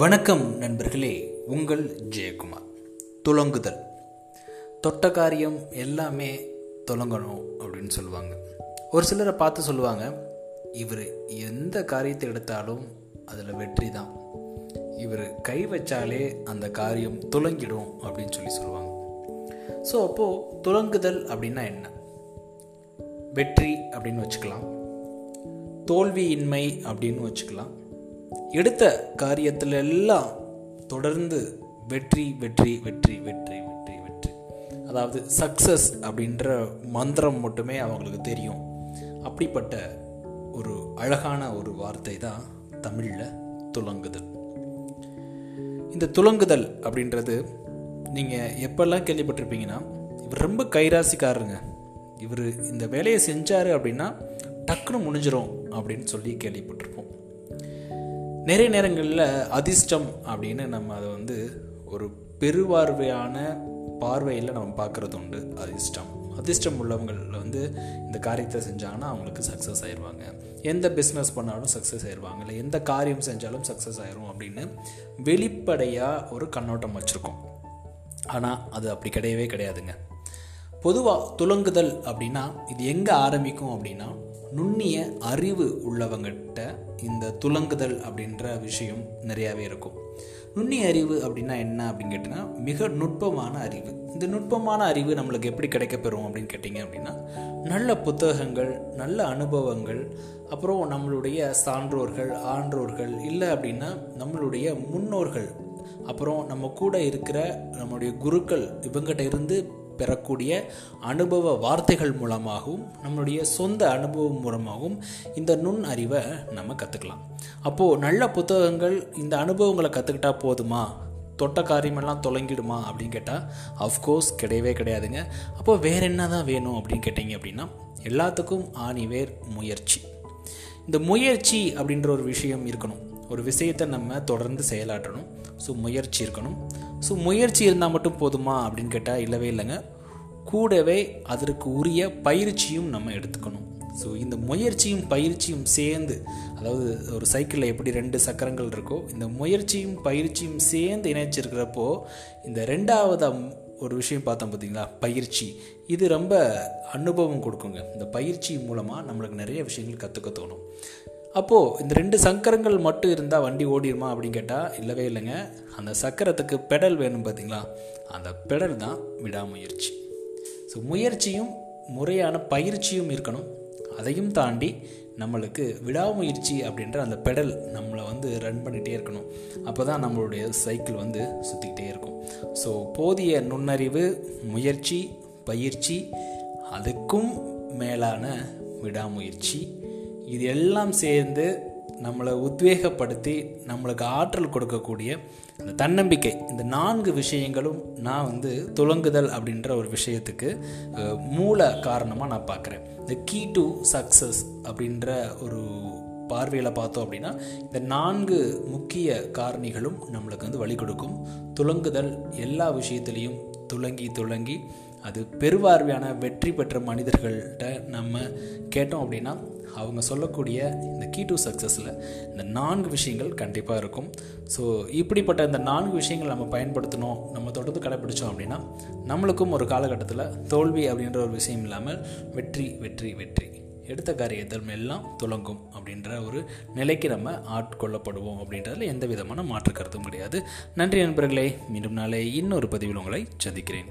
வணக்கம் நண்பர்களே உங்கள் ஜெயக்குமார். துலங்குதல். தொட்ட காரியம் எல்லாமே துலங்கணும் அப்படின்னு சொல்லுவாங்க. ஒரு சிலரை பார்த்து சொல்லுவாங்க இவர் எந்த காரியத்தை எடுத்தாலும் அதில் வெற்றி தான். இவர் கை வச்சாலே அந்த காரியம் துலங்கிடும் அப்படின்னு சொல்லி சொல்லுவாங்க. ஸோ அப்போது துலங்குதல் அப்படின்னா என்ன? வெற்றி அப்படின்னு வச்சுக்கலாம். தோல்வியின்மை அப்படின்னு வச்சுக்கலாம். எடுத்த காரியத்தில் எல்லாம் தொடர்ந்து வெற்றி வெற்றி வெற்றி வெற்றி வெற்றி வெற்றி. அதாவது சக்சஸ் அப்படின்ற மந்திரம் மட்டுமே அவங்களுக்கு தெரியும். அப்படிப்பட்ட ஒரு அழகான ஒரு வார்த்தை தான் தமிழில் துலங்குதல். இந்த துலங்குதல் அப்படின்றது நீங்கள் எப்பெல்லாம் கேள்விப்பட்டிருப்பீங்கன்னா இவர் ரொம்ப கைராசிக்காரருங்க. இவர் இந்த வேலையை செஞ்சார் அப்படின்னா டக்குன்னு முடிஞ்சிடும் அப்படின்னு சொல்லி கேள்விப்பட்டிருப்போம். நிறைய நேரங்களில் அதிர்ஷ்டம் அப்படின்னு நம்ம அதை வந்து ஒரு பெருவார்வையான பார்வையில் நம்ம பார்க்குறது உண்டு. அதிர்ஷ்டம். அதிர்ஷ்டம் உள்ளவங்களில் வந்து இந்த காரியத்தை செஞ்சாங்கன்னா அவங்களுக்கு சக்ஸஸ் ஆயிடுவாங்க எந்த பிஸ்னஸ் பண்ணாலும் சக்ஸஸ் ஆயிடுவாங்க இல்லை எந்த காரியம் செஞ்சாலும் சக்ஸஸ் ஆயிரும் அப்படின்னு வெளிப்படையாக ஒரு கண்ணோட்டம் வச்சுருக்கோம். ஆனால் அது அப்படி கிடையவே கிடையாதுங்க. பொதுவாக துலங்குதல் அப்படின்னா இது எங்கே ஆரம்பிக்கும் அப்படின்னா நுண்ணிய அறிவு உள்ளவங்கிட்ட இந்த துலங்குதல் அப்படின்ற விஷயம் நிறையாவே இருக்கும். நுண்ணிய அறிவு அப்படின்னா என்ன அப்படின்னு கேட்டிங்கன்னா மிக நுட்பமான அறிவு. இந்த நுட்பமான அறிவு நம்மளுக்கு எப்படி கிடைக்கப்பெறும் அப்படின்னு கேட்டிங்க அப்படின்னா நல்ல புத்தகங்கள் நல்ல அனுபவங்கள் அப்புறம் நம்மளுடைய சான்றோர்கள் ஆன்றோர்கள் இல்லை அப்படின்னா நம்மளுடைய முன்னோர்கள் அப்புறம் நம்ம கூட இருக்கிற நம்மளுடைய குருக்கள் இவங்ககிட்ட இருந்து பெறக்கூடிய அனுபவ வார்த்தைகள் மூலமாகவும் நம்மளுடைய சொந்த அனுபவம் மூலமாகவும் இந்த நுண் அறிவை நம்ம கற்றுக்கலாம் அப்போது நல்ல புத்தகங்கள் இந்த அனுபவங்களை கற்றுக்கிட்டா போதுமா? தொட்ட காரியமெல்லாம் தொலைங்கிடுமா அப்படின்னு கேட்டால் அஃப்கோர்ஸ் கிடையவே கிடையாதுங்க. அப்போது வேற என்ன தான் வேணும் அப்படின்னு கேட்டிங்க அப்படின்னா எல்லாத்துக்கும் ஆணிவேர் முயற்சி. இந்த முயற்சி அப்படின்ற ஒரு விஷயம் இருக்கணும். ஒரு விஷயத்தை நம்ம தொடர்ந்து செயலாற்றணும். ஸோ முயற்சி இருக்கணும். ஸோ முயற்சி இருந்தால் மட்டும் போதுமா அப்படின்னு கேட்டால் இல்லவே இல்லைங்க. கூடவே அதற்கு உரிய பயிற்சியும் நம்ம எடுத்துக்கணும். ஸோ இந்த முயற்சியும் பயிற்சியும் சேர்ந்து அதாவது ஒரு சைக்கிளில் எப்படி ரெண்டு சக்கரங்கள் இருக்கோ இந்த முயற்சியும் பயிற்சியும் சேர்ந்து இணைச்சிருக்கிறப்போ இந்த ரெண்டாவது ஒரு விஷயம் பார்த்தோம் பார்த்தீங்களா? பயிற்சி. இது ரொம்ப அனுபவம் கொடுக்குங்க. இந்த பயிற்சி மூலமாக நம்மளுக்கு நிறைய விஷயங்கள் கற்றுக்க தோணும். அப்போது இந்த ரெண்டு சக்கரங்கள் மட்டும் இருந்தால் வண்டி ஓடிடுமா அப்படின்னு கேட்டால் இல்லவே இல்லைங்க. அந்த சக்கரத்துக்கு பெடல் வேணும் பார்த்தீங்களா? அந்த பெடல் தான் விடாமுயற்சி. ஸோ முயற்சியும் முறையான பயிற்சியும் இருக்கணும். அதையும் தாண்டி நம்மளுக்கு விடாமுயற்சி அப்படின்ற அந்த பெடல் நம்மளை வந்து ரன் பண்ணிகிட்டே இருக்கணும். அப்போ தான் நம்மளுடைய சைக்கிள் வந்து சுற்றிக்கிட்டே இருக்கும். ஸோ போதிய நுண்ணறிவு முயற்சி பயிற்சி அதுக்கும் மேலான விடாமுயற்சி இது எல்லாம் சேர்ந்து நம்மளை உத்வேகப்படுத்தி நம்மளுக்கு ஆற்றல் கொடுக்கக்கூடிய இந்த தன்னம்பிக்கை இந்த நான்கு விஷயங்களும் நான் வந்து துலங்குதல் அப்படின்ற ஒரு விஷயத்துக்கு மூல காரணமாக நான் பார்க்குறேன். இந்த கீ டு சக்ஸஸ் அப்படின்ற ஒரு பார்வையில் பார்த்தோம் அப்படின்னா இந்த நான்கு முக்கிய காரணிகளும் நம்மளுக்கு வந்து வழி கொடுக்கும். துலங்குதல் எல்லா விஷயத்துலேயும் துலங்கி துலங்கி அது பெருவார்வையான வெற்றி பெற்ற மனிதர்கள்ட்ட நம்ம கேட்டோம் அப்படின்னா அவங்க சொல்லக்கூடிய இந்த கீ டு சக்ஸஸில் இந்த நான்கு விஷயங்கள் கண்டிப்பாக இருக்கும். ஸோ இப்படிப்பட்ட இந்த நான்கு விஷயங்கள் நம்ம பயன்படுத்தணும் நம்ம தொடர்ந்து கடைப்பிடிச்சோம் அப்படின்னா நம்மளுக்கும் ஒரு காலகட்டத்தில் தோல்வி அப்படின்ற ஒரு விஷயம் இல்லாமல் வெற்றி வெற்றி வெற்றி. எடுத்த காரியத்தில் எல்லாம் துலங்கும் அப்படின்ற ஒரு நிலைக்கு நம்ம ஆட்கொள்ளப்படுவோம் அப்படின்றதுல எந்த விதமான மாற்று கருத்தும் கிடையாது. நன்றி நண்பர்களே மீண்டும் நாளை இன்னொரு பதிவில் உங்களை சந்திக்கிறேன்.